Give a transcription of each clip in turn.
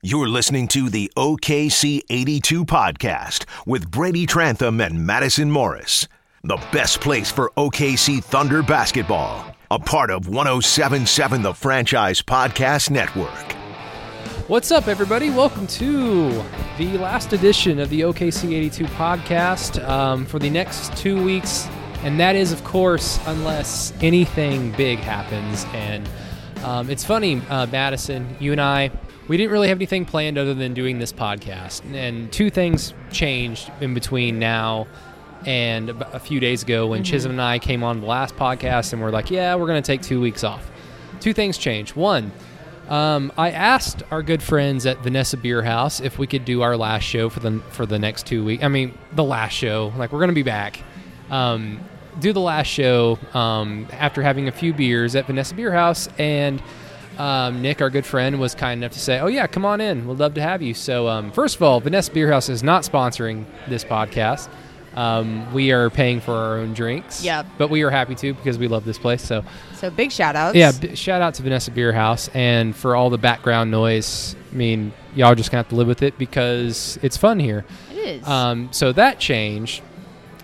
You're listening to the OKC 82 podcast with Brady Trantham and Madison Morris. The best place for OKC Thunder basketball. A part of 1077 The Franchise Podcast Network. What's up, everybody? Welcome to the last edition of the OKC 82 podcast um, for the next two weeks. And that is, of course, unless anything big happens. And um, it's funny, uh, Madison, you and I we didn't really have anything planned other than doing this podcast. And two things changed in between now and a few days ago when mm-hmm. Chisholm and I came on the last podcast and we're like, yeah, we're going to take two weeks off. Two things changed. One, um, I asked our good friends at Vanessa Beer House if we could do our last show for the for the next two weeks. I mean, the last show. Like we're going to be back. Um, do the last show um, after having a few beers at Vanessa Beer House and um, Nick, our good friend, was kind enough to say, "Oh yeah, come on in. We'd love to have you." So, um, first of all, Vanessa Beerhouse is not sponsoring this podcast. Um, we are paying for our own drinks. Yeah. But we are happy to because we love this place. So. So big shout outs. Yeah, b- shout out to Vanessa Beerhouse and for all the background noise. I mean, y'all just gonna have to live with it because it's fun here. It is. Um, so that changed.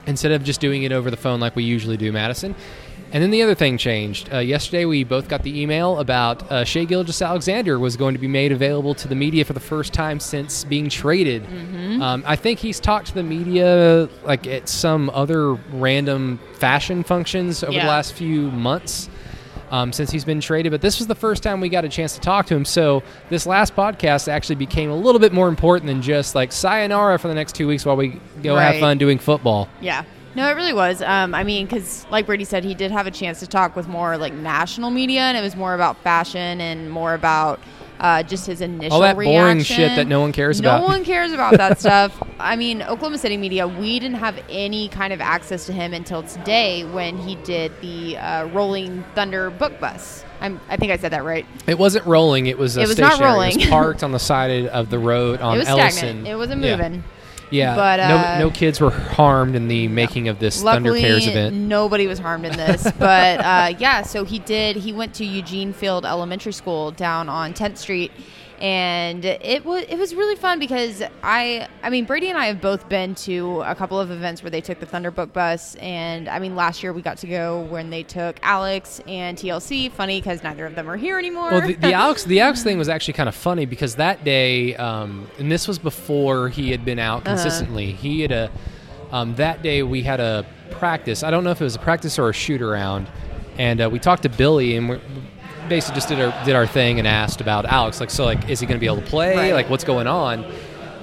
Instead of just doing it over the phone like we usually do, Madison, and then the other thing changed. Uh, yesterday, we both got the email about uh, Shai Gilgeous-Alexander was going to be made available to the media for the first time since being traded. Mm-hmm. Um, I think he's talked to the media like at some other random fashion functions over yeah. the last few months. Um, since he's been traded, but this was the first time we got a chance to talk to him. So this last podcast actually became a little bit more important than just like sayonara for the next two weeks while we go right. have fun doing football. Yeah. No, it really was. Um, I mean, because like Brady said, he did have a chance to talk with more like national media, and it was more about fashion and more about uh, just his initial all that reaction. boring shit that no one cares no about. No one cares about that stuff. I mean, Oklahoma City media, we didn't have any kind of access to him until today when he did the uh, Rolling Thunder book bus. I'm, i think I said that right. It wasn't rolling. It was. it was stationary. not rolling. It was parked on the side of the road on it was Ellison. Stagnant. It wasn't moving. Yeah. Yeah, but uh, no, no kids were harmed in the making of this luckily, Thunder Cares event. Nobody was harmed in this, but uh, yeah. So he did. He went to Eugene Field Elementary School down on 10th Street, and it was it was really fun because I I mean Brady and I have both been to a couple of events where they took the Thunder Book Bus, and I mean last year we got to go when they took Alex and TLC. Funny because neither of them are here anymore. Well, the, the Alex the Alex thing was actually kind of funny because that day, um, and this was before he had been out uh-huh. consistently. Uh-huh. He had a um, that day we had a practice. I don't know if it was a practice or a shoot around, and uh, we talked to Billy and basically just did our did our thing and asked about Alex. Like, so like, is he going to be able to play? Right. Like, what's going on?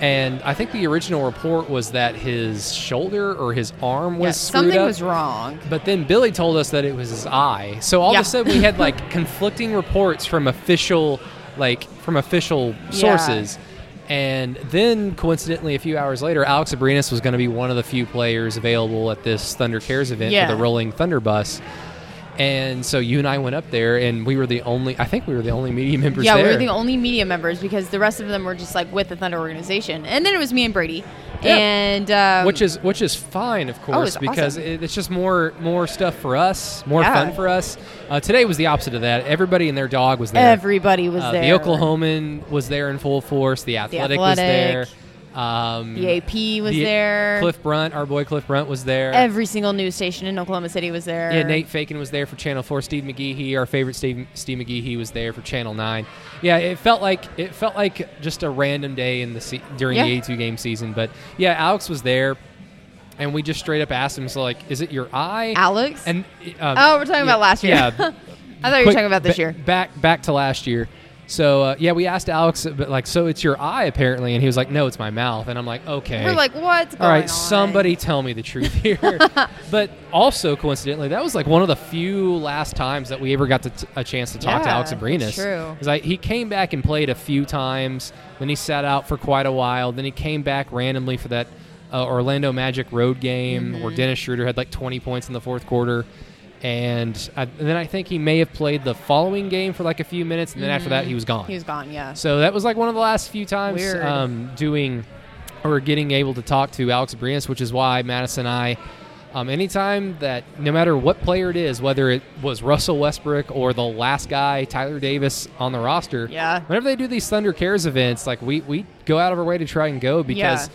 And I think the original report was that his shoulder or his arm was yeah, something up. was wrong. But then Billy told us that it was his eye. So all yeah. of a sudden we had like conflicting reports from official, like from official sources. Yeah. And then, coincidentally, a few hours later, Alex Abrines was going to be one of the few players available at this Thunder Cares event yeah. for the Rolling Thunder Bus. And so you and I went up there, and we were the only. I think we were the only media members. Yeah, there. we were the only media members because the rest of them were just like with the Thunder organization, and then it was me and Brady, yeah. and um, which is which is fine, of course, oh, because awesome. it, it's just more more stuff for us, more yeah. fun for us. Uh, today was the opposite of that. Everybody and their dog was there. Everybody was uh, there. The Oklahoman was there in full force. The athletic, the was there. Um, the AP was the, there. Cliff Brunt, our boy Cliff Brunt, was there. Every single news station in Oklahoma City was there. Yeah, Nate Fakin was there for Channel Four. Steve McGehee, our favorite Steve, Steve McGehee, was there for Channel Nine. Yeah, it felt like it felt like just a random day in the se- during yeah. the 82 game season. But yeah, Alex was there. And we just straight up asked him, so like, is it your eye, Alex? And um, oh, we're talking yeah, about last year. Yeah, I thought you were talking about this year. Back back to last year. So uh, yeah, we asked Alex, but like, so it's your eye apparently, and he was like, no, it's my mouth, and I'm like, okay. We're like, what's All right, on? somebody tell me the truth here. but also coincidentally, that was like one of the few last times that we ever got t- a chance to talk to Alex Abrines. that's true. Because like, he came back and played a few times, then he sat out for quite a while, then he came back randomly for that uh, Orlando Magic road game Mm-hmm. where Dennis Schroeder had like 20 points in the fourth quarter. And, I, and then I think he may have played the following game for like a few minutes, and then after that he was gone. He was gone. Yeah. So that was like one of the last few times um, doing or getting able to talk to Alex Abrines, which is why Madison and I Um, anytime that, no matter what player it is, whether it was Russell Westbrook or the last guy, Tyler Davis, on the roster, Yeah. whenever they do these Thunder Cares events, like we, we go out of our way to try and go because,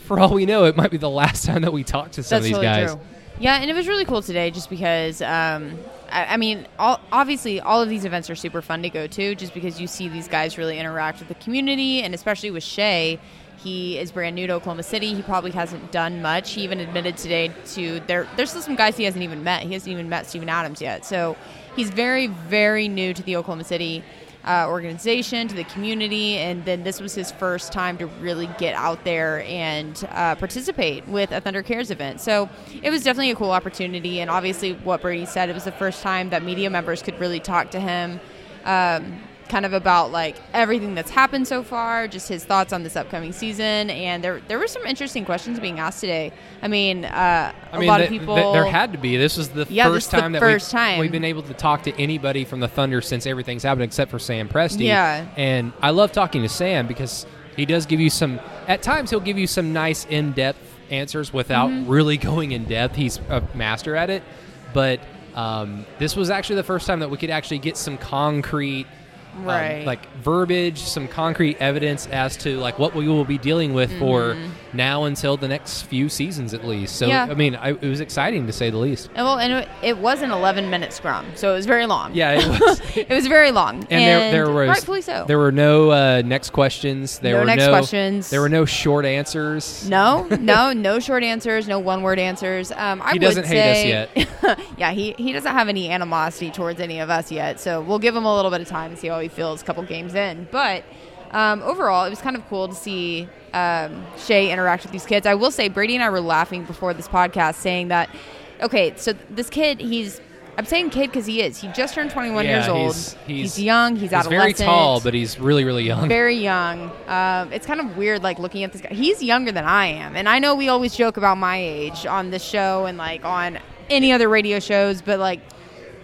for all we know, it might be the last time that we talk to some That's of these guys. true. Yeah, and it was really cool today just because, um, I, I mean, all, obviously, all of these events are super fun to go to just because you see these guys really interact with the community, and especially with Shai. He is brand new to Oklahoma City. He probably hasn't done much. He even admitted today to there. There's still some guys he hasn't even met. He hasn't even met Steven Adams yet. So he's very, very new to the Oklahoma City uh, organization, to the community, and then this was his first time to really get out there and uh, participate with a Thunder Cares event. So it was definitely a cool opportunity, and obviously, what Brady said, it was the first time that media members could really talk to him. Um, kind of about like everything that's happened so far, just his thoughts on this upcoming season, and there there were some interesting questions being asked today. I mean, uh, I a mean, lot th- of people. th- there had to be. This was the Yeah, first is the time that first we've, time. we've been able to talk to anybody from the Thunder since everything's happened, except for Sam Presti. Yeah. and I love talking to Sam because he does give you some. At times, he'll give you some nice in-depth answers without Mm-hmm. really going in depth. He's a master at it, but um, this was actually the first time that we could actually get some concrete. Um, Right. like verbiage, some concrete evidence as to like what we will be dealing with for now until the next few seasons at least. So Mm-hmm. Yeah. I mean, I, it was exciting to say the least. And well, and it, it was an 11 minute scrum, so it was very long. Yeah, it was. it was very long, And, there, there was rightfully so. There were no uh, next questions. There No were next no questions. There were no short answers. no, no, no short answers, no one word answers. Um, I He doesn't hate say, us yet. yeah, he, he doesn't have any animosity towards any of us yet, so we'll give him a little bit of time and see how he feels a couple games in. But um, overall, it was kind of cool to see um, Shai interact with these kids. I will say, Brady and I were laughing before this podcast, saying that, okay, so this kid, he's. I'm saying kid because he is. He just turned 21 Yeah, years old. he's- he's- young. He's, He's adolescent. very tall, but he's really, really young. very young. Um, it's kind of weird, like looking at this guy. He's younger than I am, and I know we always joke about my age on this show and like on any other radio shows, but like,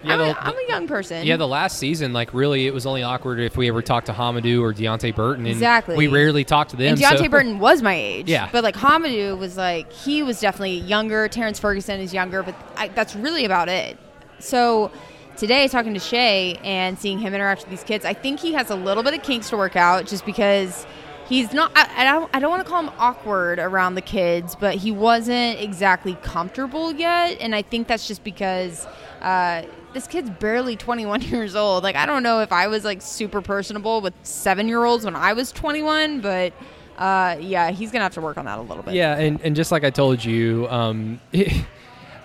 Yeah, I'm, a, the- I'm a young person. Yeah, the last season, like really, it was only awkward if we ever talked to Hamidou or Deonte Burton, and Exactly. we rarely talked to them. and Deonte so- Burton was my age. Yeah. But like Hamidou was like he was definitely younger. Terrence Ferguson is younger, but I, that's really about it. So today, talking to Shai and seeing him interact with these kids, I think he has a little bit of kinks to work out, just because he's not. I, I don't. I don't want to call him awkward around the kids, but he wasn't exactly comfortable yet, and I think that's just because. Uh, this kid's barely 21 years old. Like, I don't know if I was like super personable with seven year olds when I was 21, but uh, yeah, he's gonna have to work on that a little bit. Yeah, and, and just like I told you, um,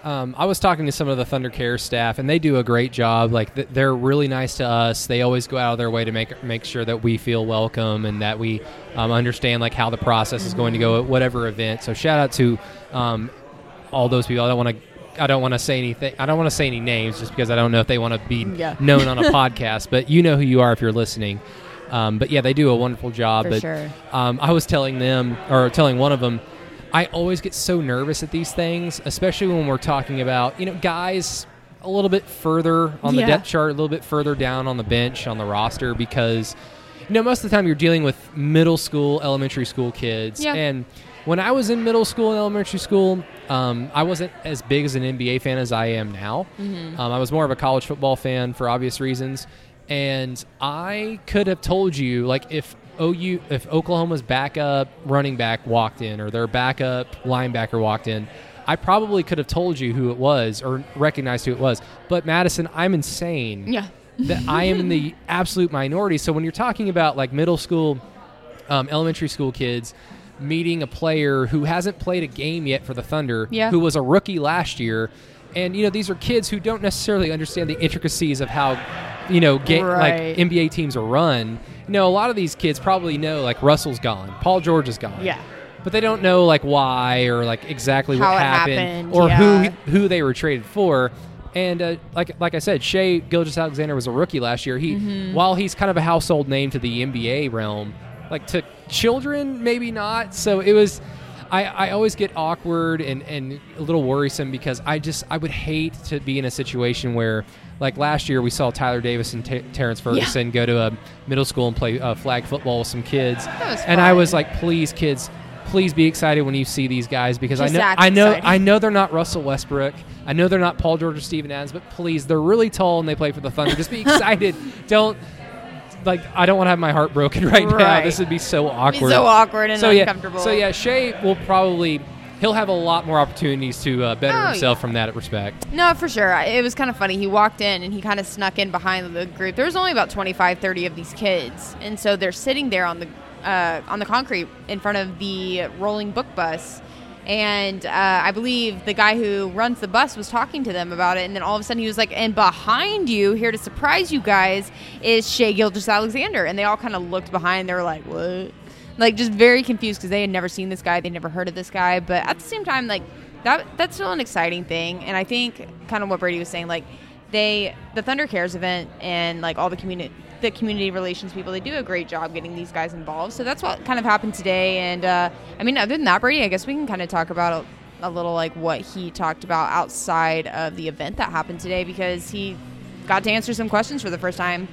um, I was talking to some of the Thunder Care staff, and they do a great job. Like th- they're really nice to us. They always go out of their way to make make sure that we feel welcome and that we um, understand like how the process is going to go at whatever event. So shout out to um, all those people. I don't want to. I don't want to say anything. I don't want to say any names just because I don't know if they want to be Yeah. known on a podcast. But you know who you are if you're listening. Um, but yeah, they do a wonderful job. For but sure. um, I was telling them, or telling one of them, I always get so nervous at these things, especially when we're talking about, you know, guys a little bit further on the Yeah. depth chart, a little bit further down on the bench, on the roster, because, you know, most of the time you're dealing with middle school, elementary school kids. Yeah. And when I was in middle school and elementary school, um, I wasn't as big as an NBA fan as I am now. Mm-hmm. Um, I was more of a college football fan for obvious reasons. And I could have told you, like, if OU, if Oklahoma's backup running back walked in or their backup linebacker walked in, I probably could have told you who it was or recognized who it was. But Madison, I'm insane Yeah. that I am in the absolute minority. So when you're talking about like middle school, um, elementary school kids meeting a player who hasn't played a game yet for the Thunder, Yeah. who was a rookie last year, and you know these are kids who don't necessarily understand the intricacies of how you know ga- Right. like NBA teams are run. You know, a lot of these kids probably know like Russell's gone, Paul George is gone, Yeah. but they don't know like why or like exactly How what it happened, happened, or yeah. who who they were traded for. And uh, like like I said, Shai Gilgeous Alexander was a rookie last year. He Mm-hmm. while he's kind of a household name to the NBA realm, like to children maybe not. So it was. I, I always get awkward and, and a little worrisome because I just I would hate to be in a situation where like last year we saw Tyler Davis and T- Terrence Ferguson go to a middle school and play uh, flag football with some kids, and I was like, please, kids, please be excited when you see these guys because Just I know I know excited. I know they're not Russell Westbrook. I know they're not Paul George or Steven Adams, but please, they're really tall and they play for the Thunder. Just be excited. Don't like I don't want to have my heart broken right, now. This would be so awkward. be so awkward and so yeah, uncomfortable. so yeah, Shai will probably he'll have a lot more opportunities to uh, better Oh, himself yeah. from that respect. No, for sure. It was kind of funny. He walked in and he kind of snuck in behind the group. There was only about 25, 30 of these kids. And so they're sitting there on the uh, on the concrete in front of the rolling book bus. And uh, I believe the guy who runs the bus was talking to them about it. And then all of a sudden he was like, and behind you, here to surprise you guys, is Shai Gilgeous Alexander. And they all kind of looked behind. They were like, what? Like, just very confused because they had never seen this guy. They never heard of this guy. But at the same time, like, that that's still an exciting thing and i think kind of what brady was saying like they the thunder cares event and like all the community the community relations people they do a great job getting these guys involved so that's what kind of happened today and uh, i mean other than that brady i guess we can kind of talk about a, a little like what he talked about outside of the event that happened today because he got to answer some questions for the first time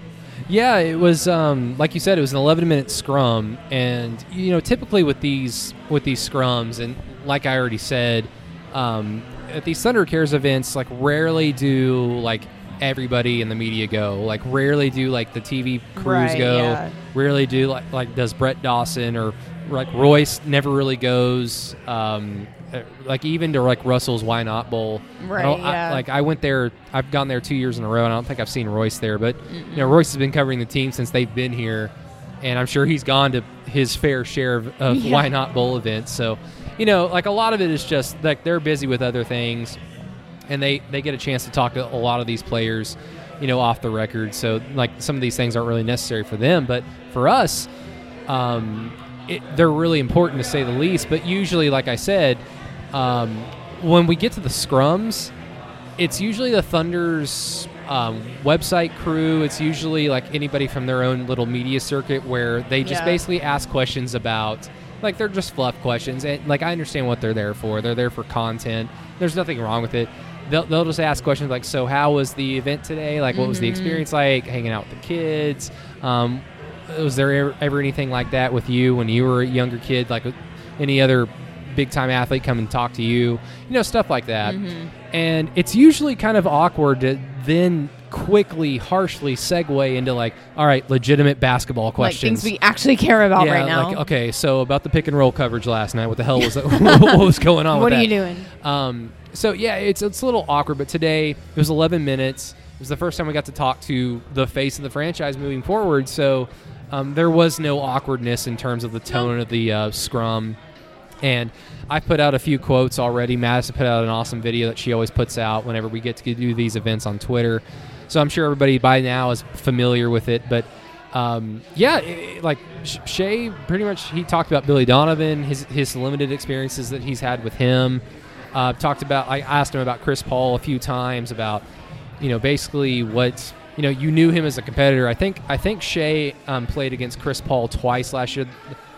Yeah, it was um, like you said, it was an 11 minute scrum, and you know, typically with these with these scrums, and like I already said, um, at these Thunder Cares events, like rarely do like everybody in the media go. Like rarely do like the TV crews Right, go. yeah. Rarely do like like does Brett Dawson or like Royce never really goes. Um, like even to like Russell's Why Not Bowl. Right, don't- I- like I went there. I've gone there two years in a row, and I don't think I've seen Royce there. But you know, Royce has been covering the team since they've been here, and I'm sure he's gone to his fair share of, of Yeah. Why Not Bowl events. So, you know, like a lot of it is just like they're busy with other things, and they they get a chance to talk to a lot of these players, you know, off the record. So, like some of these things aren't really necessary for them, but for us, um, it, they're really important to say the least. But usually, like I said, um, when we get to the scrums, it's usually the Thunder's um, website crew. It's usually like anybody from their own little media circuit where they just Yeah. basically ask questions about, like, they're just fluff questions. And, like, I understand what they're there for. They're there for content. There's nothing wrong with it. They'll, they'll just ask questions like, so how was the event today? Like, what was the experience like hanging out with the kids? Um, was there ever, ever anything like that with you when you were a younger kid? Like any other big time athlete come and talk to you? You know, stuff like that. And it's usually kind of awkward to then quickly, harshly segue into like, all right, legitimate basketball like questions. things we actually care about yeah, right now like okay, so about the pick and roll coverage last night. What the hell was that? what was going on? what are that? you doing Um, so yeah, it's it's a little awkward, but today it was 11 minutes. It was the first time we got to talk to the face of the franchise moving forward. So um, there was no awkwardness in terms of the tone of the uh, scrum. And I put out a few quotes already. Madison put out an awesome video that she always puts out whenever we get to do these events on Twitter. So I'm sure everybody by now is familiar with it. But um, yeah, it, like Shai, pretty much he talked about Billy Donovan, his his limited experiences that he's had with him. Uh, talked about. I asked him about Chris Paul a few times about, you know, basically what you know. You knew him as a competitor. I think I think Shai um, played against Chris Paul twice last year.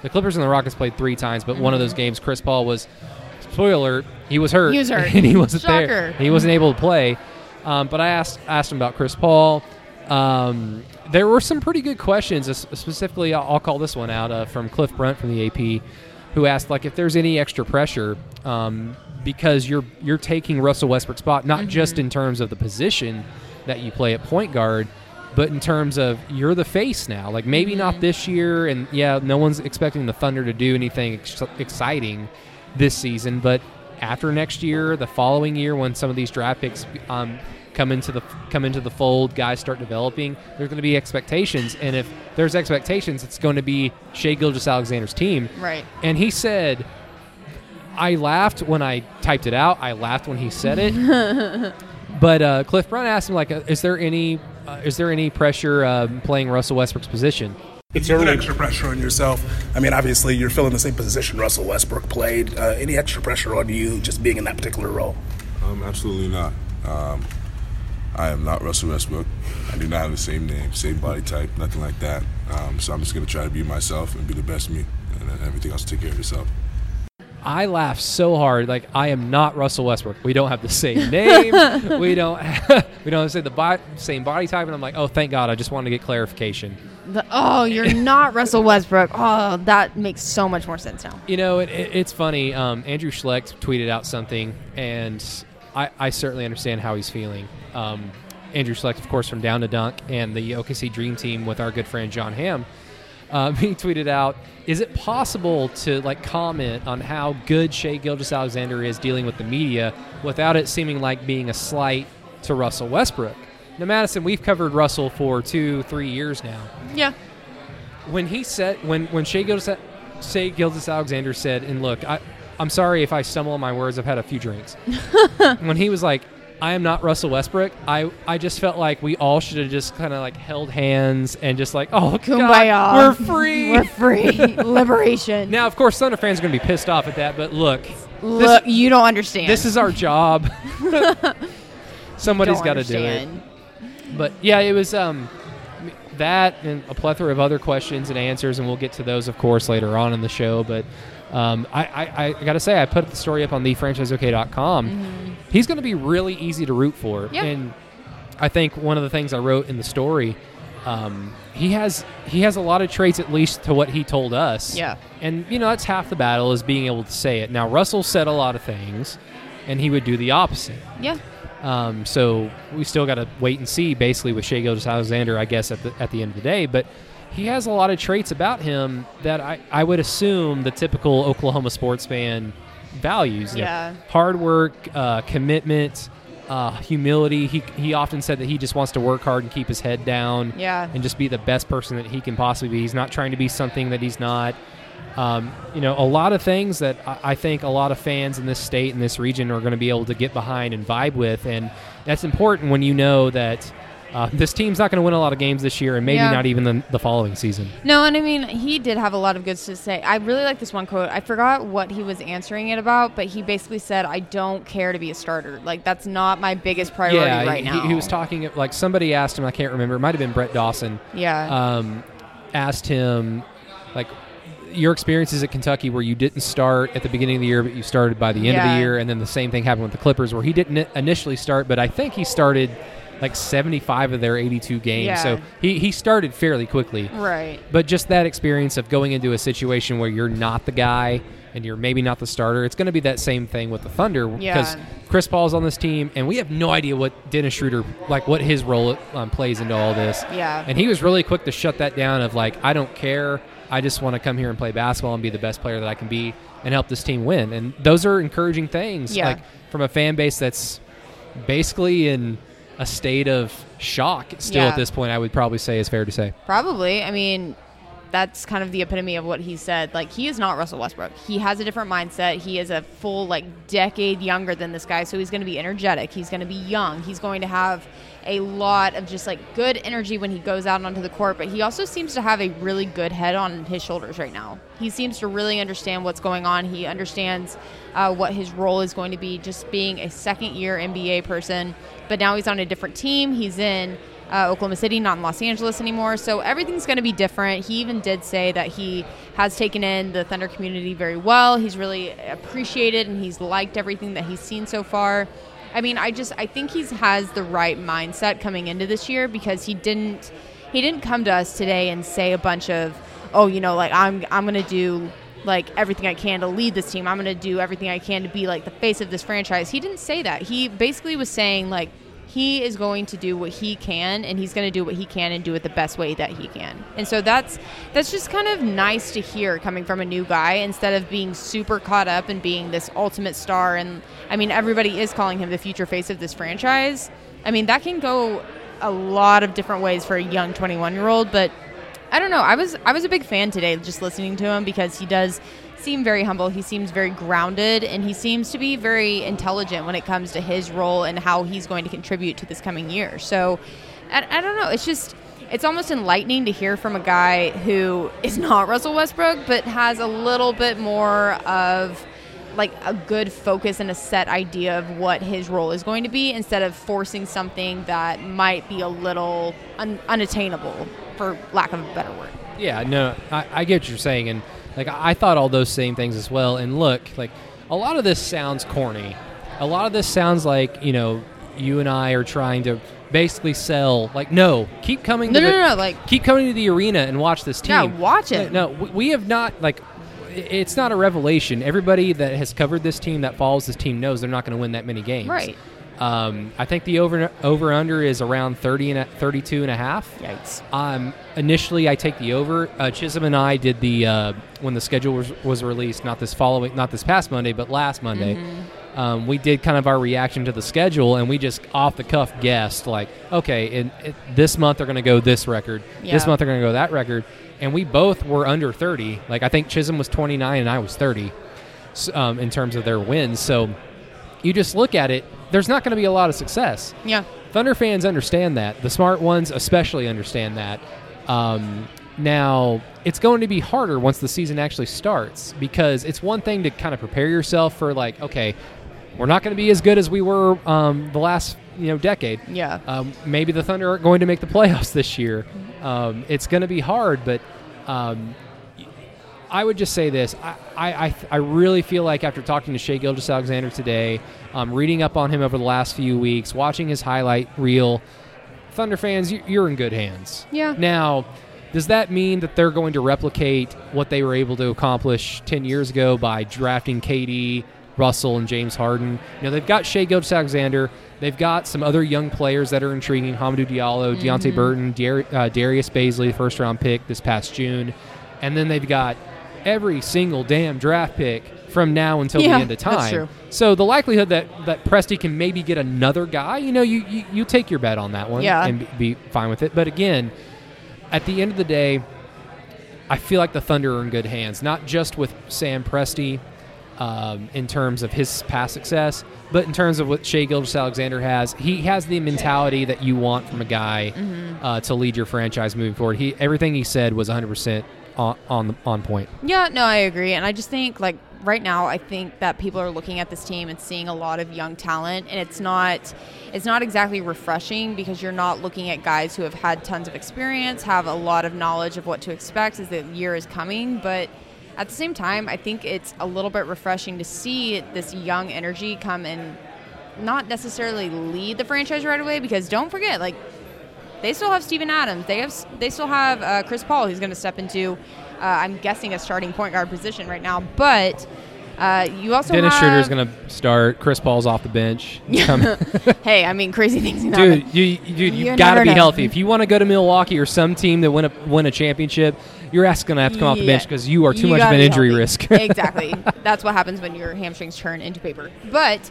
The Clippers and the Rockets played three times, but one of those games, Chris Paul was spoiler alert, he was hurt. He was hurt. and he wasn't Shocker. there. He wasn't able to play. Um, but I asked asked him about Chris Paul. Um, there were some pretty good questions. Specifically, I'll, I'll call this one out uh, from Cliff Brunt from the AP, who asked like if there's any extra pressure um, because you're you're taking Russell Westbrook's spot, not just in terms of the position that you play at point guard, but in terms of you're the face now. Like maybe not this year, and yeah, no one's expecting the Thunder to do anything ex- exciting this season, but after next year, the following year, when some of these draft picks um, come into the come into the fold, guys start developing. There's going to be expectations, and if there's expectations, it's going to be Shai Gilgeous Alexander's team. right And he said, I laughed when I typed it out. I laughed when he said it. but uh, Cliff Brunt asked him, like, uh, is there any uh, is there any pressure uh, playing Russell Westbrook's position? It's put extra pressure on yourself. I mean, obviously, you're filling the same position Russell Westbrook played. Uh, any extra pressure on you just being in that particular role? Um, absolutely not. Um, I am not Russell Westbrook. I do not have the same name, same body type, nothing like that. Um, so I'm just going to try to be myself and be the best me, and then everything else take care of itself. I laugh so hard. Like I am not Russell Westbrook. We don't have the same name. we don't. we don't say the bo- same body type. And I'm like, oh, thank God. I just wanted to get clarification. The, oh, you're not Russell Westbrook. Oh, that makes so much more sense now. You know, it, it, it's funny. Um, Andrew Schlecht tweeted out something, and I, I certainly understand how he's feeling. Um, Andrew Schlecht, of course, from Down to Dunk and the OKC Dream Team with our good friend John Hamm. Um, he tweeted out, "Is it possible to like comment on how good Shai Gilgeous-Alexander is dealing with the media without it seeming like being a slight to Russell Westbrook?" Now, Madison, we've covered Russell for two, three years now. Yeah. When he said, when when Shai Gilgeous, Shai Gilgeous-Alexander said, and look, I, I'm sorry if I stumble on my words. I've had a few drinks. when he was like, I am not Russell Westbrook. I, I just felt like we all should have just kind of like held hands and just like, oh, Kumbaya. God, we're free. We're free. Liberation. now, of course, Thunder fans are going to be pissed off at that, but look, Look, you don't understand. this is our job. Somebody's got to do it. But yeah, it was um, that and a plethora of other questions and answers, and we'll get to those, of course, later on in the show. But um, I, I, I got to say, I put the story up on thefranchiseok.com. He's going to be really easy to root for. Mm-hmm. Yeah. And I think one of the things I wrote in the story, um, he has he has a lot of traits, at least to what he told us. Yeah. And you know that's half the battle is being able to say it. Now Russell said a lot of things, and he would do the opposite. Yeah. Um, so we still got to wait and see, basically, with Shai Gilgeous Alexander, I guess, at the, at the end of the day. But he has a lot of traits about him that I, I would assume the typical Oklahoma sports fan values. You know, Yeah. hard work, uh, commitment, uh, humility. He, he often said that he just wants to work hard and keep his head down Yeah. and just be the best person that he can possibly be. He's not trying to be something that he's not. Um, you know, a lot of things that I, I think a lot of fans in this state and this region are going to be able to get behind and vibe with, and that's important when you know that uh, this team's not going to win a lot of games this year, and maybe Yeah. not even the, the following season. No, and I mean, he did have a lot of goods to say. I really like this one quote. I forgot what he was answering it about, but he basically said, I don't care to be a starter. Like, that's not my biggest priority yeah, right he, now. he was talking like somebody asked him. I can't remember. It might have been Brett Dawson. Yeah. um, asked him like your experiences at Kentucky where you didn't start at the beginning of the year but you started by the end of the year and then the same thing happened with the Clippers where he didn't initially start but I think he started like 75 of their 82 games Yeah. so he, he started fairly quickly right. but just that experience of going into a situation where you're not the guy and you're maybe not the starter, it's going to be that same thing with the Thunder because Yeah. Chris Paul's on this team, and we have no idea what Dennis Schroeder, like what his role um, plays into all this. Yeah. And he was really quick to shut that down of like, I don't care. I just want to come here and play basketball and be the best player that I can be and help this team win. And those are encouraging things. Yeah. Like from a fan base that's basically in a state of shock still Yeah. at this point, I would probably say is fair to say. Probably. I mean, that's kind of the epitome of what he said. Like, he is not Russell Westbrook. He has a different mindset. He is a full, like, decade younger than this guy. So he's going to be energetic. He's going to be young. He's going to have a lot of just, like, good energy when he goes out onto the court. But he also seems to have a really good head on his shoulders right now. He seems to really understand what's going on. He understands uh, what his role is going to be, just being a second year NBA person. But now he's on a different team. He's in uh, Oklahoma City, not in Los Angeles anymore. So everything's going to be different. He even did say that he has taken in the Thunder community very well. He's really appreciated and he's liked everything that he's seen so far. I mean, I just I think he has the right mindset coming into this year because he didn't he didn't come to us today and say a bunch of oh you know like I'm I'm gonna do like everything I can to lead this team. I'm gonna do everything I can to be like the face of this franchise. He didn't say that. He basically was saying like he is going to do what he can and he's going to do what he can and do it the best way that he can. And so that's that's just kind of nice to hear coming from a new guy instead of being super caught up and being this ultimate star. And i mean everybody is calling him the future face of this franchise. I mean that can go a lot of different ways for a young 21 year old but I don't know. I was I was a big fan today just listening to him because he does seem very humble. He seems very grounded and he seems to be very intelligent when it comes to his role and how he's going to contribute to this coming year. So I, I don't know. It's just it's almost enlightening to hear from a guy who is not Russell Westbrook but has a little bit more of like a good focus and a set idea of what his role is going to be instead of forcing something that might be a little un- unattainable for lack of a better word. Yeah, no, I, I get what you're saying, and Like I thought all those same things as well. And look, like a lot of this sounds corny. A lot of this sounds like you know you and I are trying to basically sell. Like no, keep coming. No, to no, the, no, no, like- keep coming to the arena and watch this team. Yeah, watch it. No, we- we have not like. It's not a revelation. Everybody that has covered this team, that follows this team, knows they're not going to win that many games. Right. Um, I think the over over under is around 30 and a, 32 and a half. Yikes. Um, initially, I take the over. Uh, Chisholm and I did the uh, when the schedule was, was released, not this following, not this past Monday, but last Monday. Mm-hmm. Um, we did kind of our reaction to the schedule, and we just off the cuff guessed like, okay, in, in this month they're going to go this record, this month they're going to go that record, and we both were under 30. Like I think Chisholm was 29 and I was 30 um, in terms of their wins. So you just look at it. There's not going to be a lot of success. Yeah. Thunder fans understand that. The smart ones especially understand that. Um, now, it's going to be harder once the season actually starts because it's one thing to kind of prepare yourself for like, okay, we're not going to be as good as we were um, the last you know decade. Yeah. Um, maybe the Thunder aren't going to make the playoffs this year. Um, it's going to be hard, but um, I would just say this: I, I, I, really feel like after talking to Shai Gilgeous Alexander today, um, reading up on him over the last few weeks, watching his highlight reel, Thunder fans, you- you're in good hands. Yeah. Now, does that mean that they're going to replicate what they were able to accomplish 10 years ago by drafting KD, Russell, and James Harden? You know, they've got Shai Gilgeous Alexander. They've got some other young players that are intriguing Hamidou Diallo, Deonte Burton, Dar- uh, Darius Bazley, first round pick this past June. And then they've got every single damn draft pick from now until Yeah, the end of time. So the likelihood that that Presti can maybe get another guy, you know, you you, you take your bet on that one Yeah. and be, be fine with it. But again, at the end of the day, I feel like the Thunder are in good hands, not just with Sam Presti um, in terms of his past success, but in terms of what Shai Gilgeous Alexander has. He has the mentality that you want from a guy Mm-hmm. uh, to lead your franchise moving forward. He everything he said was 100 percent on on, on point. Yeah, no, I agree. And I just think, like, right now, I think that people are looking at this team and seeing a lot of young talent, and it's not. It's not exactly refreshing because you're not looking at guys who have had tons of experience, have a lot of knowledge of what to expect as the year is coming. But at the same time, I think it's a little bit refreshing to see this young energy come and not necessarily lead the franchise right away because don't forget, like, they still have Steven Adams. They have they still have uh, Chris Paul, who's going to step into, uh, I'm guessing, a starting point guard position right now. But uh, you also Dennis have, Schroeder's going to start. Chris Paul's off the bench. Hey, I mean, crazy things can dude, you, you- dude, You you've got to be know. healthy. If you want to go to Milwaukee or some team that win a win a championship, your ass is going to have to come off the bench because you are too You much of an injury healthy. risk. exactly. That's what happens when your hamstrings turn into paper. But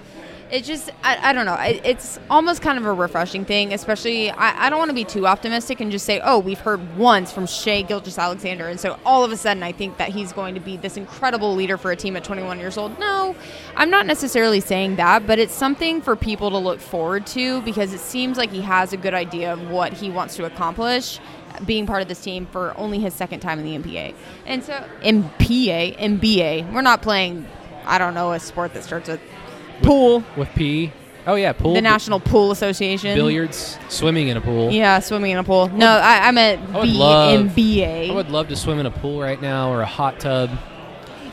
it just, I, I don't know. It, it's almost kind of a refreshing thing, especially, I, I don't want to be too optimistic and just say, oh, we've heard once from Shai Gilgeous Alexander. And so all of a sudden, I think that he's going to be this incredible leader for a team at 21 years old. No, I'm not necessarily saying that, but it's something for people to look forward to because it seems like he has a good idea of what he wants to accomplish being part of this team for only his second time in the NBA. And so, MPA, NBA, we're not playing, I don't know, a sport that starts with pool, With P. Oh yeah, pool. the National Pool Association. billiards, swimming in a pool. Yeah, swimming in a pool. No, oh. I, I meant I would love- BNBA. I would love to swim in a pool right now or a hot tub.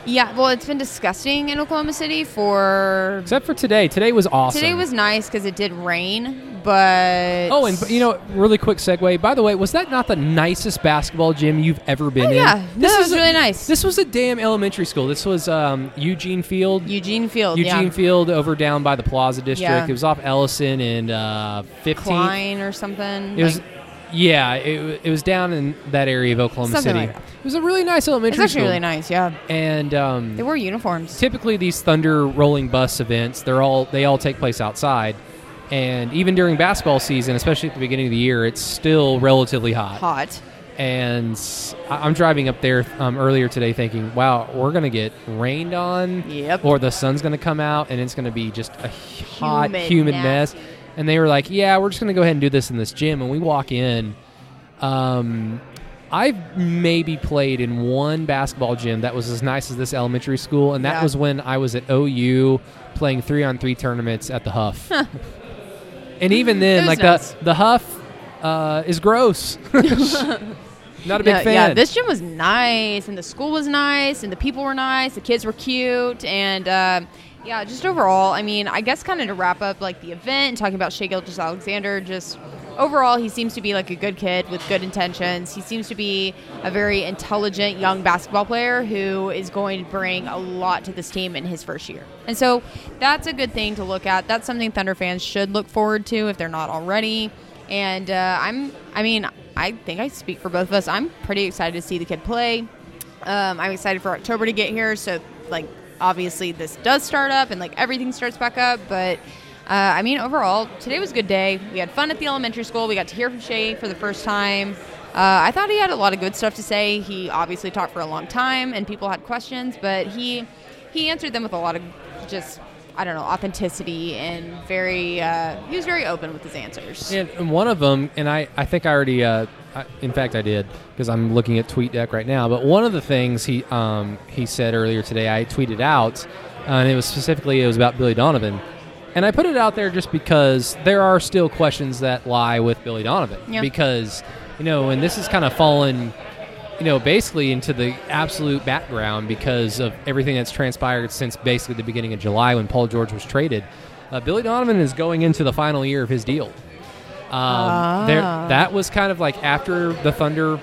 Yeah, well, it's been disgusting in Oklahoma City for. Except for today. Today was awesome. Today was nice because it did rain, but. Oh, and you know, really quick segue. By the way, was that not the nicest basketball gym you've ever been Oh, in? yeah. No, it was a- really nice. This was a damn elementary school. This was um, Eugene Field. Eugene Field, Eugene yeah. Field over down by the Plaza District. Yeah. It was off Ellison and uh, 15th. Klein or something. It was, like- yeah, it, it was down in that area of Oklahoma Something City. like that. It was a really nice it's elementary actually school. really nice, yeah. And um, They wore uniforms. typically these Thunder rolling bus events, they're all they all take place outside. And even during basketball season, especially at the beginning of the year, it's still relatively hot. Hot. And I- I'm driving up there um, earlier today, thinking, "Wow, we're gonna get rained on, Yep. or the sun's gonna come out, and it's gonna be just a hot, Humid, humid mess." nasty. And they were like, "Yeah, we're just gonna go ahead and do this in this gym." And we walk in. Um, I've maybe played in one basketball gym that was as nice as this elementary school, and that Yeah. was when I was at OU playing three on three tournaments at the Huff. and even then, like nice. the the Huff uh, is gross. Not a big No, fan. Yeah, this gym was nice, and the school was nice, and the people were nice. The kids were cute, and um yeah, just overall, I mean, I guess kind of to wrap up like the event talking about Shai Gilgeous Alexander, just overall, he seems to be like a good kid with good intentions. He seems to be a very intelligent young basketball player who is going to bring a lot to this team in his first year, and so that's a good thing to look at. That's something Thunder fans should look forward to if they're not already. And uh, I'm, I mean, I think I speak for both of us. I'm pretty excited to see the kid play. Um, I'm excited for October to get here. So, like, obviously, this does start up and, like, everything starts back up. But, uh, I mean, overall, today was a good day. We had fun at the elementary school. We got to hear from Shai for the first time. Uh, I thought he had a lot of good stuff to say. He obviously talked for a long time, and people had questions, but he he answered them with a lot of just I don't know authenticity and very uh, he was very open with his answers. And, and one of them, and I, I think I already, uh, I, in fact, I did because I'm looking at TweetDeck right now. But one of the things he um, he said earlier today, I tweeted out, uh, and it was specifically it was about Billy Donovan, and I put it out there just because there are still questions that lie with Billy Donovan Yeah. because you know, and this has kind of fallen. You know, basically into the absolute background because of everything that's transpired since basically the beginning of July when Paul George was traded. Uh, Billy Donovan is going into the final year of his deal. Um, there, Ah. that was kind of like after the Thunder,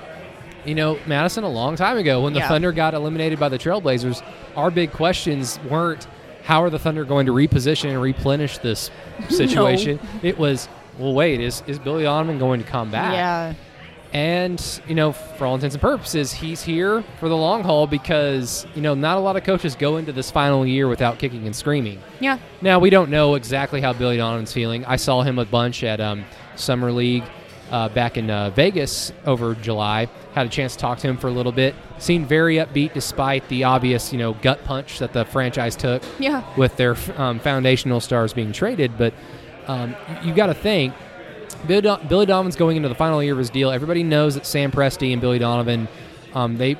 you know, Madison a long time ago when the Yeah. Thunder got eliminated by the Trailblazers. Our big questions weren't how are the Thunder going to reposition and replenish this situation. It was, well, wait, is is Billy Donovan going to come back? Yeah. And, you know, for all intents and purposes, he's here for the long haul because, you know, not a lot of coaches go into this final year without kicking and screaming. Yeah. Now, we don't know exactly how Billy Donovan's feeling. I saw him a bunch at um, Summer League uh, back in uh, Vegas over July. Had a chance to talk to him for a little bit. Seemed very upbeat despite the obvious, you know, gut punch that the franchise took Yeah. with their um, foundational stars being traded. But um, you, got to think Billy, Don- Billy Donovan's going into the final year of his deal. Everybody knows that Sam Presti and Billy Donovan, um, they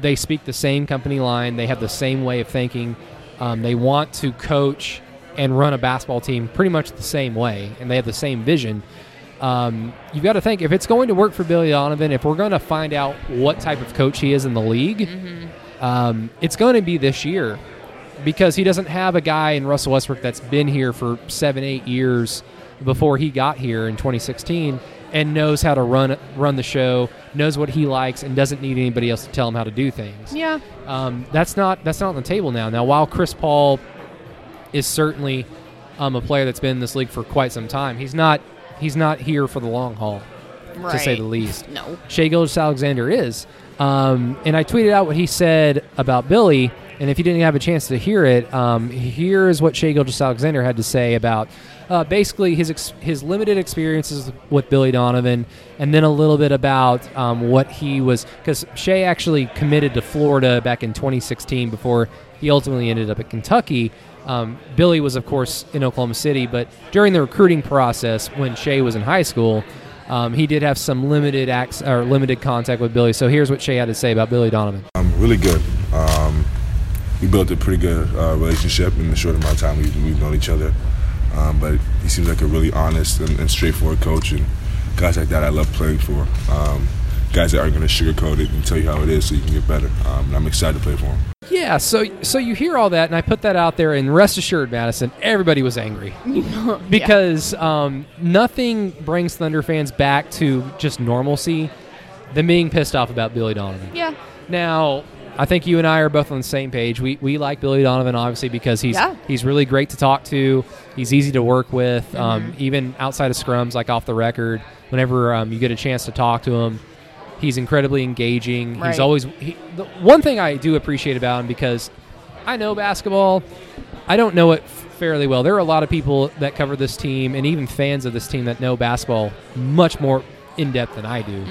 they speak the same company line. They have the same way of thinking. Um, they want to coach and run a basketball team pretty much the same way, and they have the same vision. Um, you've got to think if it's going to work for Billy Donovan, if we're going to find out what type of coach he is in the league, um, it's going to be this year because he doesn't have a guy in Russell Westbrook that's been here for seven, eight years before he got here in 2016 and knows how to run run the show, knows what he likes, and doesn't need anybody else to tell him how to do things. Yeah. Um, that's not that's not on the table now. Now, while Chris Paul is certainly um, a player that's been in this league for quite some time, he's not he's not here for the long haul, to say the least. No. Shai Gilgeous Alexander is. Um, and I tweeted out what he said about Billy. And if you didn't have a chance to hear it, um, here is what Shai Gilgeous Alexander had to say about uh, basically his ex- his limited experiences with Billy Donovan, and then a little bit about um, what he was because Shai actually committed to Florida back in 2016 before he ultimately ended up at Kentucky. Um, Billy was, of course, in Oklahoma City, but during the recruiting process when Shai was in high school, um, he did have some limited acts or limited contact with Billy. So here's what Shai had to say about Billy Donovan. Um, really good. Um, we built a pretty good uh, relationship in the short amount of time we've, we've known each other. Um, but he seems like a really honest and, and straightforward coach, and guys like that I love playing for. Um, guys that aren't going to sugarcoat it and tell you how it is so you can get better. Um, and I'm excited to play for him. Yeah, so so you hear all that, and I put that out there, and rest assured, Madison, everybody was angry because um, nothing brings Thunder fans back to just normalcy than being pissed off about Billy Donovan. Yeah. Now, I think you and I are both on the same page. We, we like Billy Donovan obviously because he's Yeah. he's really great to talk to. He's easy to work with, um, even outside of scrums, like off the record. Whenever um, you get a chance to talk to him, he's incredibly engaging. He's always he, the one thing I do appreciate about him because I know basketball. I don't know it fairly well. There are a lot of people that cover this team and even fans of this team that know basketball much more in depth than I do.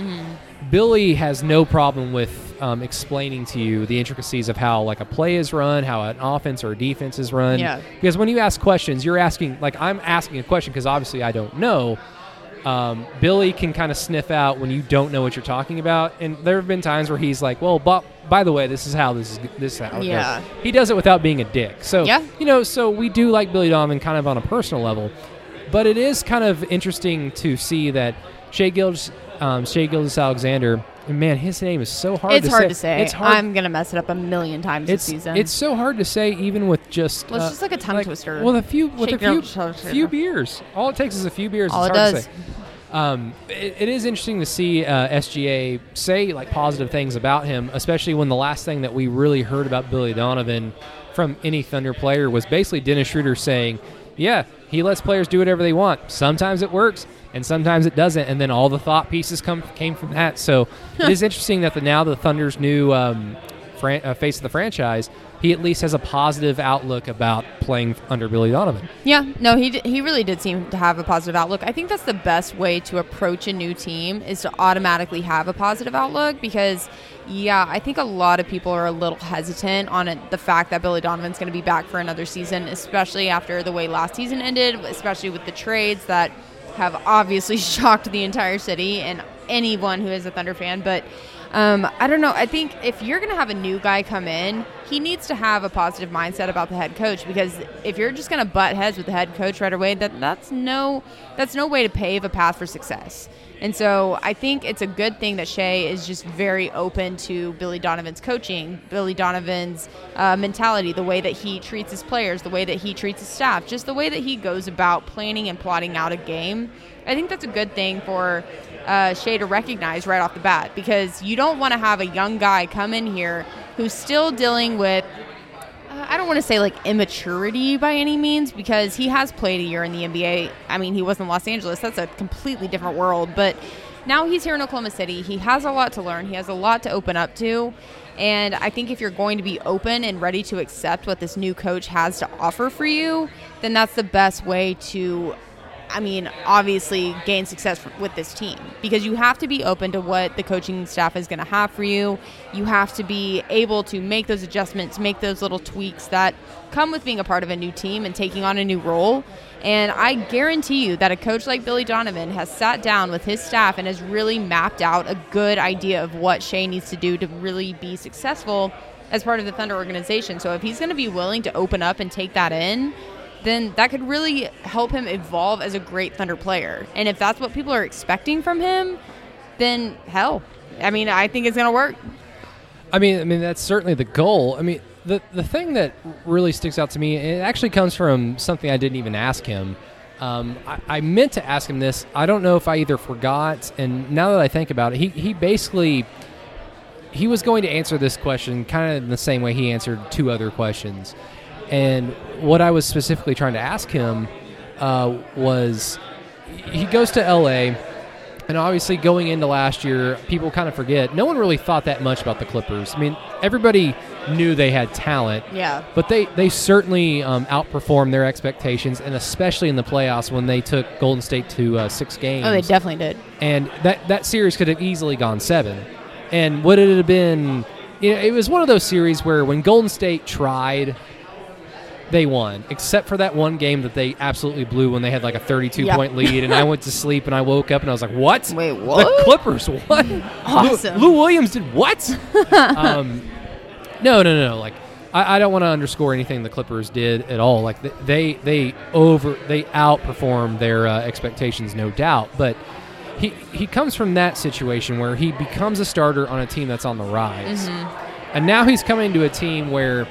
Billy has no problem with um, explaining to you the intricacies of how like a play is run, how an offense or a defense is run. Yeah. Because when you ask questions, you're asking like I'm asking a question because obviously I don't know. Um, Billy can kind of sniff out when you don't know what you're talking about, and there have been times where he's like, "Well, but by the way, this is how this is this is how Yeah. goes." He does it without being a dick. So Yeah. you know, so we do like Billy Donovan kind of on a personal level, but it is kind of interesting to see that Shai Gilgeous, um, Shai Gilgeous Alexander man, his name is so hard. it's to hard say. to say. It's hard. I'm gonna mess it up a million times it's this season. it's so hard to say, even with just. Well, it's uh, just like a tongue twister. With a few, with a Shake your few, few beers. All it takes is a few beers. All it's it hard does. to say. Um, it, it is interesting to see uh, SGA say like positive things about him, especially when the last thing that we really heard about Billy Donovan from any Thunder player was basically Dennis Schroeder saying, "Yeah, he lets players do whatever they want. Sometimes it works, and sometimes it doesn't." And then all the thought pieces come came from that. So it is interesting that the now the Thunder's new um, fran- uh, face of the franchise, he at least has a positive outlook about playing under Billy Donovan. Yeah, no, he d- he really did seem to have a positive outlook. I think that's the best way to approach a new team is to automatically have a positive outlook because, yeah, I think a lot of people are a little hesitant on it, the fact that Billy Donovan's going to be back for another season, especially after the way last season ended, especially with the trades that have obviously shocked the entire city and anyone who is a Thunder fan. But um, I don't know. I think if you're going to have a new guy come in, he needs to have a positive mindset about the head coach because if you're just going to butt heads with the head coach right away, that that's no that's no way to pave a path for success. And so I think it's a good thing that Shai is just very open to Billy Donovan's coaching, Billy Donovan's uh, mentality, the way that he treats his players, the way that he treats his staff, just the way that he goes about planning and plotting out a game. I think that's a good thing for uh, Shai to recognize right off the bat because you don't want to have a young guy come in here who's still dealing with I don't want to say like immaturity by any means because he has played a year in the NBA. I mean, he was in Los Angeles. That's a completely different world. But now he's here in Oklahoma City. He has a lot to learn, he has a lot to open up to. And I think if you're going to be open and ready to accept what this new coach has to offer for you, then that's the best way to I mean, obviously gain success with this team because you have to be open to what the coaching staff is going to have for you. You have to be able to make those adjustments, make those little tweaks that come with being a part of a new team and taking on a new role. And I guarantee you that a coach like Billy Donovan has sat down with his staff and has really mapped out a good idea of what Shai needs to do to really be successful as part of the Thunder organization. So if he's going to be willing to open up and take that in, then that could really help him evolve as a great Thunder player. And if that's what people are expecting from him, then hell, I mean, I think it's going to work. I mean, I mean that's certainly the goal. I mean, the the thing that really sticks out to me, it actually comes from something I didn't even ask him. Um, I, I meant to ask him this. I don't know if I either forgot, and now that I think about it, he he basically he was going to answer this question kind of in the same way he answered two other questions. And what I was specifically trying to ask him uh, was he goes to LA, and obviously going into last year, people kind of forget. No one really thought that much about the Clippers. I mean, everybody knew they had talent. Yeah. But they, they certainly um, outperformed their expectations, and especially in the playoffs when they took Golden State to uh, six games. Oh, they definitely did. And that, that series could have easily gone seven. And would it have been. You know, it was one of those series where when Golden State tried, they won, except for that one game that they absolutely blew when they had like a 32 Yeah. point lead. And I went to sleep and I woke up and I was like, what? Wait, what? The? Clippers, what? Awesome. Lou, Lou Williams did what? um, no, no, no, no. Like, I, I don't want to underscore anything the Clippers did at all. Like, they they over they outperformed their uh, expectations, no doubt. But he he comes from that situation where he becomes a starter on a team that's on the rise, and now he's coming to a team where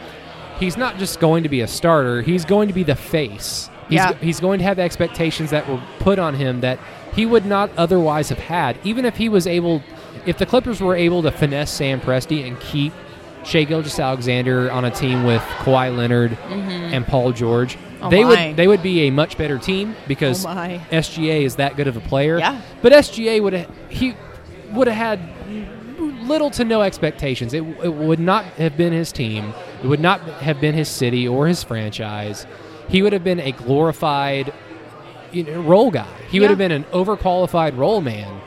he's not just going to be a starter; he's going to be the face. He's, Yeah. he's going to have expectations that were put on him that he would not otherwise have had, even if he was able, if the Clippers were able to finesse Sam Presti and keep Shai Gilgeous Alexander on a team with Kawhi Leonard mm-hmm. and Paul George, Oh they my. would they would be a much better team because Oh. SGA is that good of a player. Yeah. But SGA would have he would have had little to no expectations. It, it would not have been his team. It would not have been his city or his franchise. He would have been a glorified you know, role guy. He would have been an overqualified role man.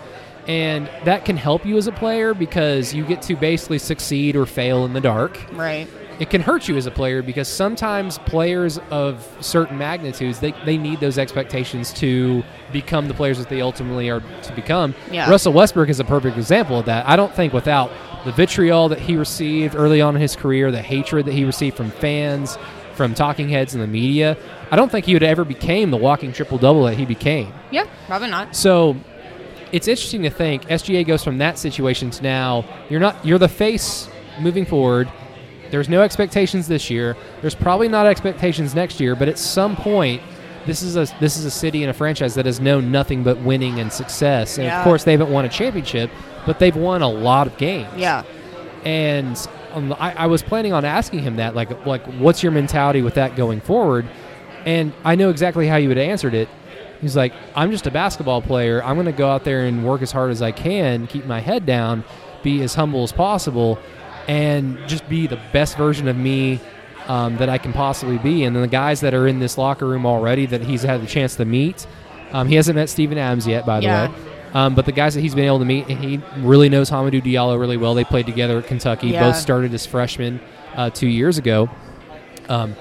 And that can help you as a player because you get to basically succeed or fail in the dark Right. it can hurt you as a player because sometimes players of certain magnitudes they, they need those expectations to become the players that they ultimately are to become. Yeah. Russell Westbrook is a perfect example of that. I don't think without the vitriol that he received early on in his career, the hatred that he received from fans, from talking heads in the media, I don't think he would ever became the walking triple double that he became. Yeah, probably not. So it's interesting to think SGA goes from that situation to now you're not you're the face moving forward. There's no expectations this year. There's probably not expectations next year, but at some point this is a this is a city and a franchise that has known nothing but winning and success. And Yeah. of course they haven't won a championship, but they've won a lot of games. Yeah. And um, I, I was planning on asking him that, like, like, what's your mentality with that going forward? And I know exactly how you would have answered it. He's like, I'm just a basketball player. I'm going to go out there and work as hard as I can, keep my head down, be as humble as possible, and just be the best version of me um, that I can possibly be. And then the guys that are in this locker room already that he's had the chance to meet, um, he hasn't met Steven Adams yet, by the Yeah. way. Um, but the guys that he's been able to meet, he really knows Hamidou Diallo really well. They played together at Kentucky. Yeah. Both started as freshmen uh, two years ago. Um,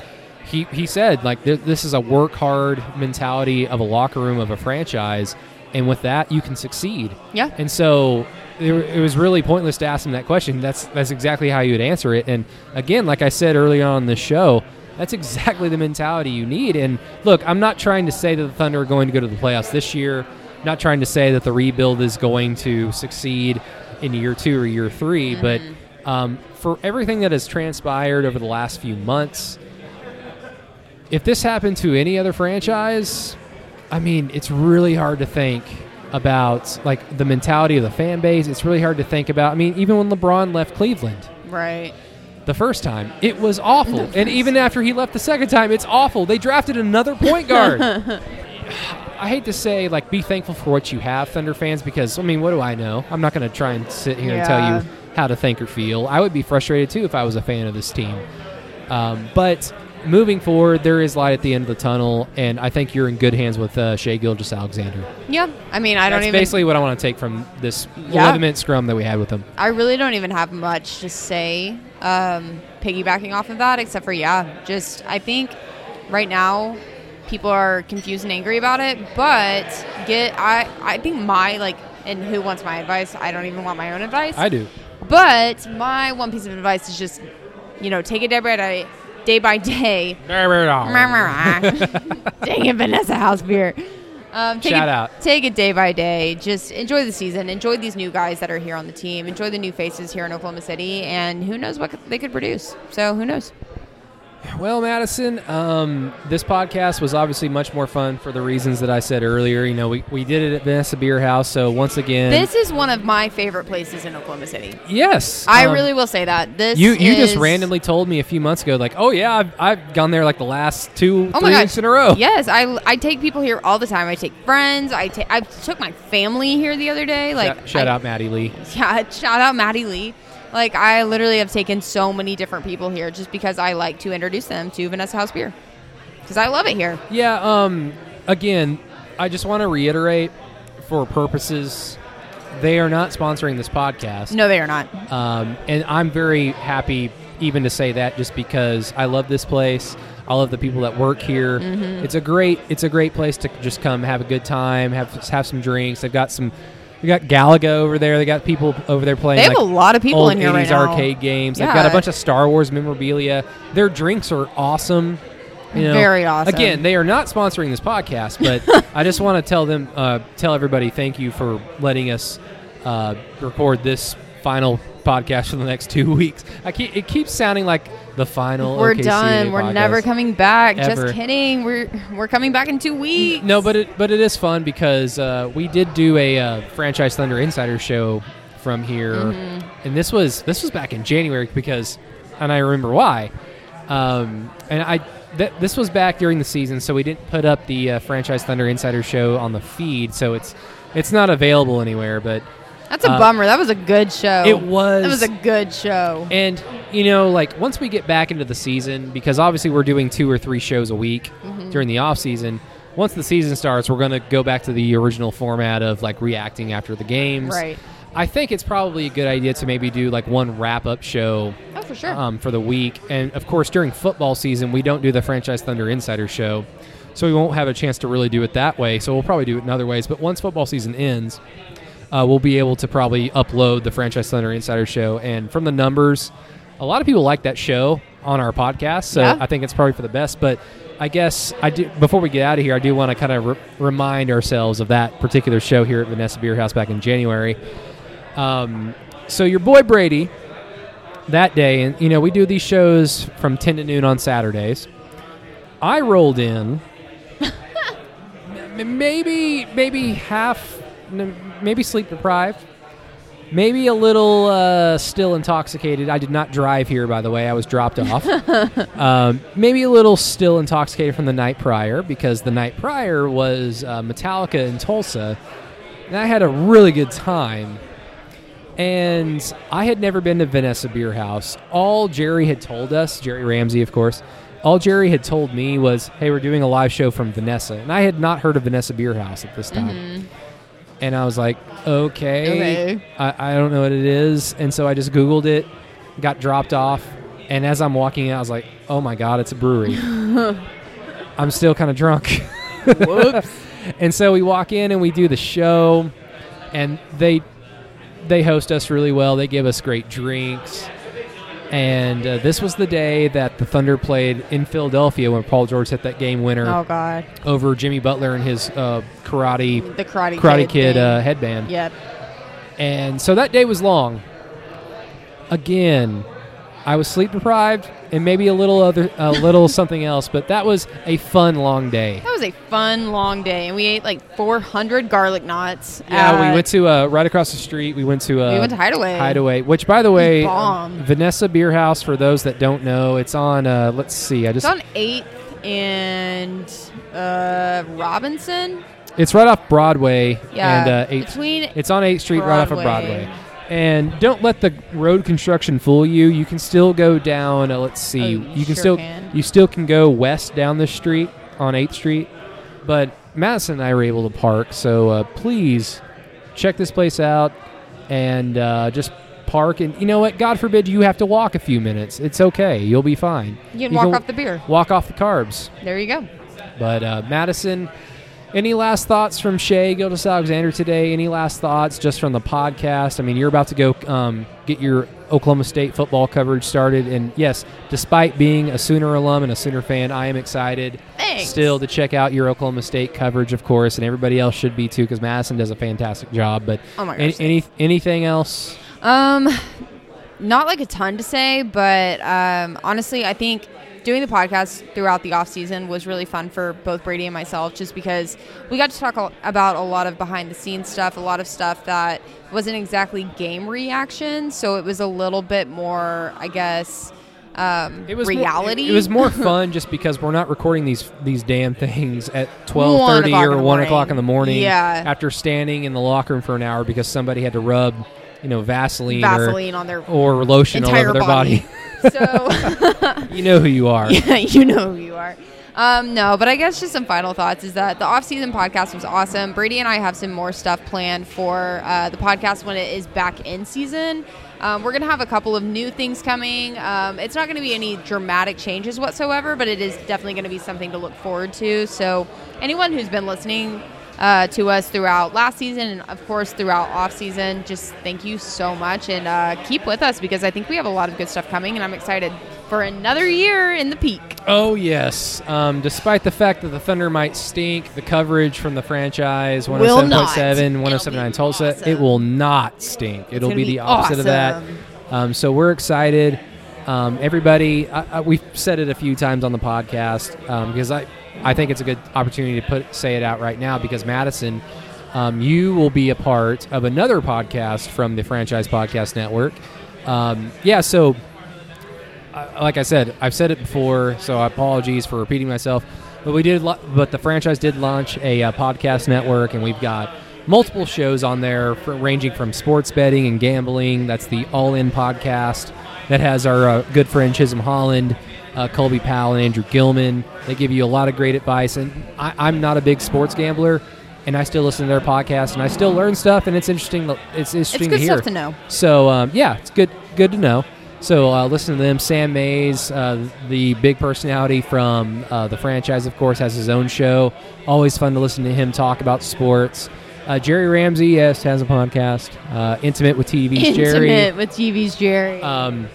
he he said like th- this is a work hard mentality of a locker room of a franchise, and with that you can succeed. Yeah. And so it, it was really pointless to ask him that question. That's that's exactly how you would answer it. And again, like I said earlier on in the show, that's exactly the mentality you need. And look, I'm not trying to say that the Thunder are going to go to the playoffs this year. Not trying to say that the rebuild is going to succeed in year two or year 3 but um, for everything that has transpired over the last few months, if this happened to any other franchise, I mean, it's really hard to think about like the mentality of the fan base. It's really hard to think about. I mean, even when LeBron left Cleveland Right. the first time, it was awful. And even after he left the second time, it's awful. They drafted another point guard. I hate to say, like, be thankful for what you have, Thunder fans, because, I mean, what do I know? I'm not going to try and sit here and tell you how to think or feel. I would be frustrated, too, if I was a fan of this team. Um, but moving forward, there is light at the end of the tunnel, and I think you're in good hands with uh, Shai Gilgeous Alexander. Yeah. I mean, I don't even That's basically what I want to take from this Yeah. 11 minute scrum that we had with him. I really don't even have much to say, um, piggybacking off of that, except for yeah, just I think right now people are confused and angry about it. But get I I think my like and who wants my advice? I don't even want my own advice. I do. But my one piece of advice is just you know take it day by day, day by day. Dang it, Vanessa House beer. Um, take Shout it, out. Take it day by day. Just enjoy the season. Enjoy these new guys that are here on the team. Enjoy the new faces here in Oklahoma City. And who knows what they could produce. So who knows? Well, Madison, um, this podcast was obviously much more fun for the reasons that I said earlier. You know, we, we did it at Vanessa Beer House, so once again, This is one of my favorite places in Oklahoma City. yes, I um, really will say that. This You you just randomly told me a few months ago, like, oh yeah, I've, I've gone there like the last two Oh three weeks in a row. Yes, I, I take people here all the time. I take friends. I take I took my family here the other day. Like shout, shout I- out Maddie Lee. Yeah, shout out Maddie Lee. Like I literally have taken so many different people here just because I like to introduce them to Vanessa House Beer because I love it here. Yeah. Um. Again, I just want to reiterate, for purposes, they are not sponsoring this podcast. No, they are not. Um, and I'm very happy even to say that just because I love this place. I love the people that work here. Mm-hmm. It's a great it's a great place to just come have a good time, have have some drinks. They've got some we got Galaga over there. They got people over there playing They have like a lot of people in here 80s right now. arcade games. They've got a bunch of Star Wars memorabilia. Their drinks are awesome. You know, Very awesome. Again, they are not sponsoring this podcast, but I just want to tell them, uh, tell everybody, thank you for letting us uh, record this final podcast for the next two weeks. I keep, it keeps sounding like the final. We're OKCA done. We're never coming back. Ever. Just kidding. We're we're coming back in two weeks. No, but it but it is fun because uh, we did do a uh, franchise Thunder Insider show from here, Mm-hmm. and this was this was back in January because, and I remember why. Um, and I th- this was back during the season, so we didn't put up the uh, franchise Thunder Insider show on the feed, so it's it's not available anywhere. But that's a uh, bummer. That was a good show. it was That was a good show. And you know, like once we get back into the season, because obviously we're doing two or three shows a week Mm-hmm. during the off season. Once the season starts, we're going to go back to the original format of like reacting after the games. Right. I think it's probably a good idea to maybe do like one wrap up show Oh, for sure. um, for the week. And of course, during football season, we don't do the Franchise Thunder Insider show. So we won't have a chance to really do it that way. So we'll probably do it in other ways. But once football season ends, uh, we'll be able to probably upload the Franchise Thunder Insider show. And from the numbers, a lot of people like that show on our podcast. So Yeah. I think it's probably for the best. But I guess I do. Before we get out of here, I do want to kind of re- remind ourselves of that particular show here at Vanessa Beer House back in January. Um, so your boy Brady that day, and you know we do these shows from ten to noon on Saturdays. I rolled in, m- maybe maybe half, maybe sleep deprived, maybe a little uh, still intoxicated. I did not drive here, by the way. I was dropped off. um, maybe a little still intoxicated from the night prior because the night prior was uh, Metallica in Tulsa, and I had a really good time. And I had never been to Vanessa Beer House. All Jerry had told us, Jerry Ramsey, of course, all Jerry had told me was, hey, we're doing a live show from Vanessa. And I had not heard of Vanessa Beer House at this time. And I was like, okay, Okay. I, I don't know what it is. And so I just Googled it, got dropped off. And as I'm walking out, I was like, oh my God, it's a brewery. I'm still kind of drunk. Whoops. and so we walk in and we do the show, and they they host us really well. They give us great drinks. And uh, this was the day that the Thunder played in Philadelphia when Paul George hit that game winner oh God. over Jimmy Butler and his uh, karate The Karate Karate Kid. Kid uh, headband. Yep. And so that day was long. Again, I was sleep deprived and maybe a little other a little something else, but that was a fun long day. That was a fun long day, and we ate like 400 garlic knots. Yeah, we went to uh, right across the street. We went to uh, We went to Hideaway. Hideaway, which by the way, um, Vanessa Beer House. For those that don't know, it's on. Uh, let's see, I just It's on 8th and uh, Robinson. it's right off Broadway Yeah, and uh, eighth. between It's on 8th Street, right off of Broadway. And don't let the road construction fool you. You can still go down. Uh, let's see. Oh, you you can sure still can. you still can go west down this street on 8th Street, but Madison and I were able to park. So uh, please check this place out and uh, just park. And you know what? God forbid you have to walk a few minutes. It's okay. You'll be fine. You can walk off the beer. Walk off the carbs. There you go. But uh, Madison, any last thoughts from Shai Gilgeous Alexander today? Any last thoughts just from the podcast? I mean, you're about to go um, get your Oklahoma State football coverage started, and yes, despite being a Sooner alum and a Sooner fan, I am excited Thanks. still to check out your Oklahoma State coverage, of course, and everybody else should be too, because Madison does a fantastic job. But Oh my any, gosh, any anything else? Um, not like a ton to say, but um, honestly, I think doing the podcast throughout the off season was really fun for both Brady and myself, just because we got to talk about a lot of behind the scenes stuff, a lot of stuff that wasn't exactly game reaction, so it was a little bit more, I guess. Um, It was more- reality. it was more fun just because we're not recording these these damn things at twelve thirty or one o'clock in the morning. Yeah. After standing in the locker room for an hour because somebody had to rub, you know, Vaseline, Vaseline on their or, or lotion all over their body. so. you know who you are. Yeah, you know who you are. Um, no, but I guess just some final thoughts is that the off-season podcast was awesome. Brady and I have some more stuff planned for uh, the podcast when it is back in season. Um, we're going to have a couple of new things coming. Um, it's not going to be any dramatic changes whatsoever, but it is definitely going to be something to look forward to. So, anyone who's been listening uh, to us throughout last season and, of course, throughout off season, just thank you so much and uh, keep with us because I think we have a lot of good stuff coming, and I'm excited for another year in the Peake. Oh yes. Um, despite the fact that the Thunder might stink, the coverage from the franchise Will not. 107.7, It'll 107.9 be Tulsa, awesome. it will not stink. It'll gonna be, be the opposite of that. Um, so we're excited. Um, everybody, I, I, we've said it a few times on the podcast um, because I, I think it's a good opportunity to put say it out right now because Madison, um, you will be a part of another podcast from the Franchise Podcast Network. Um, yeah, so uh, like I said, I've said it before, so apologies for repeating myself. But we did, lo- but the franchise did launch a uh, podcast network, and we've got multiple shows on there, for, ranging from sports betting and gambling. That's the All In podcast that has our uh, good friend Chisholm Holland, uh, Colby Powell, and Andrew Gilman. They give you a lot of great advice, and I, I'm not a big sports gambler. And I still listen to their podcast, and I still learn stuff, and it's interesting. It's interesting good to hear. stuff to know. So um, yeah, it's good good to know. So uh, listen to them. Sam Mays, uh, the big personality from uh, the franchise, of course, has his own show. Always fun to listen to him talk about sports. Uh, Jerry Ramsey, yes, has a podcast. Uh, Intimate with TV's Jerry. Intimate with TV's Jerry. Um,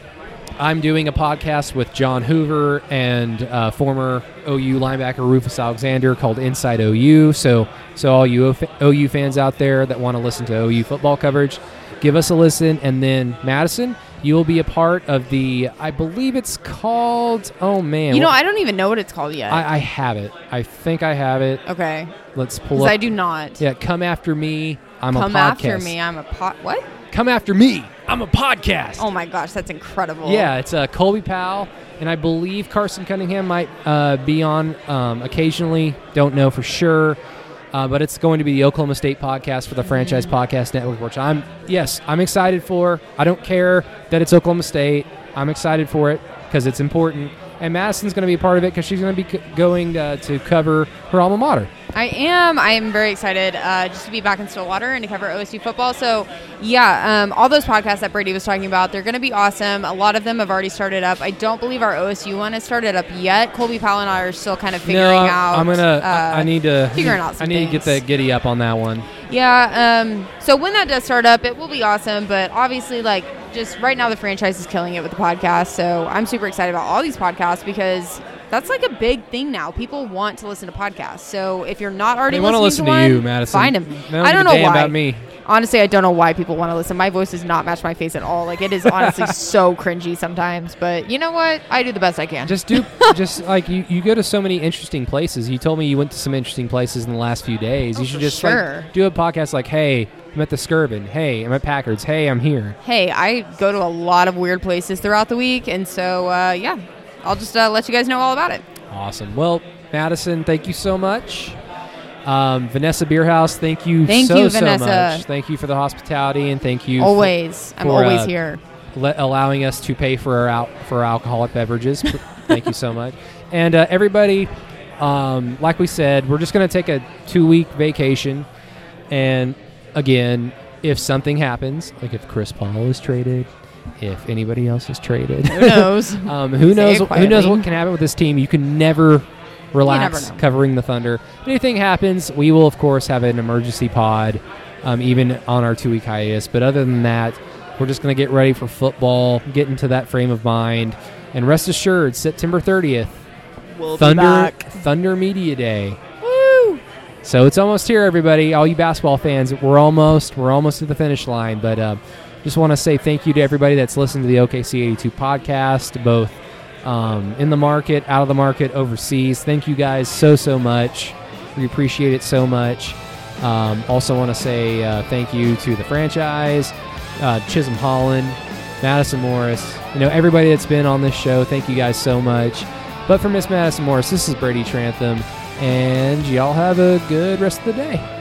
I'm doing a podcast with John Hoover and uh, former OU linebacker Rufus Alexander called Inside OU. So, so all you OU fans out there that want to listen to OU football coverage, give us a listen. And then Madison, you will be a part of the. I believe it's called. Oh man, You know, I don't even know what it's called yet. I, I have it. I think I have it. okay. Let's pull Because up. I do not. Yeah, come after me. I'm Come a podcast. Come after me. I'm a pot. What? Come after me. I'm a podcast. Oh my gosh, that's incredible. Yeah, it's uh, Colby Powell, and I believe Carson Cunningham might uh, be on um, occasionally. Don't know for sure, uh, but it's going to be the Oklahoma State podcast for the Franchise Podcast Network, which I'm yes, I'm excited for. I don't care that it's Oklahoma State. I'm excited for it because it's important. And Madison's going to be a part of it because she's going to be c- going uh, to cover her alma mater. I am. I am very excited uh, just to be back in Stillwater and to cover OSU football. So, yeah, um, all those podcasts that Brady was talking about, they're going to be awesome. A lot of them have already started up. I don't believe our OSU one has started up yet. Colby Powell and I are still kind of figuring no, out. I'm gonna. I- uh, I need to figuring out I need to get things. the giddy up on that one. Yeah. Um, so when that does start up, it will be awesome. But obviously, like just right now, the franchise is killing it with the podcast. So I'm super excited about all these podcasts because that's like a big thing now. People want to listen to podcasts. So if you're not already They wanna listening listen to one, you, Madison. Find them. I don't know why. about me. Honestly, I don't know why people want to listen. My voice does not match my face at all. Like it is honestly so cringy sometimes. But you know what? I do the best I can. Just do, just like you, you go to so many interesting places. You told me you went to some interesting places in the last few days. Oh, you should just sure. like do a podcast like, hey, I'm at the Skirvin. Hey, I'm at Packard's. Hey, I'm here. hey, I go to a lot of weird places throughout the week, and so uh, yeah, I'll just uh, let you guys know all about it. Awesome. Well, Madison, thank you so much. Um, Vanessa Beerhouse, thank you Thank so, you, so Vanessa. much. Thank you for the hospitality and thank you for- Always, I'm for, always uh, here. le- allowing us to pay for our al- for our alcoholic beverages. Thank you so much. And uh, everybody, um, like we said, we're just going to take a two week vacation. And again, if something happens, like if Chris Paul is traded, if anybody else is traded, Who knows? um, who Say knows? Who knows what can happen with this team? You can never relax know. covering the Thunder. If anything happens, we will of course have an emergency pod, um, even on our two week hiatus. But other than that, we're just going to get ready for football, get into that frame of mind, and rest assured, September thirtieth, we'll Thunder Thunder Media Day. Woo! So it's almost here, everybody. All you basketball fans, we're almost we're almost to the finish line. But uh, just want to say thank you to everybody that's listened to the OKC 82 podcast, both um, in the market, out of the market, overseas. Thank you guys so so much. We appreciate it so much. Um, also want to say uh, thank you to the franchise, uh, Chisholm Holland, Madison Morris. You know everybody that's been on this show. Thank you guys so much. But for Miss Madison Morris, this is Brady Trantham, and y'all have a good rest of the day.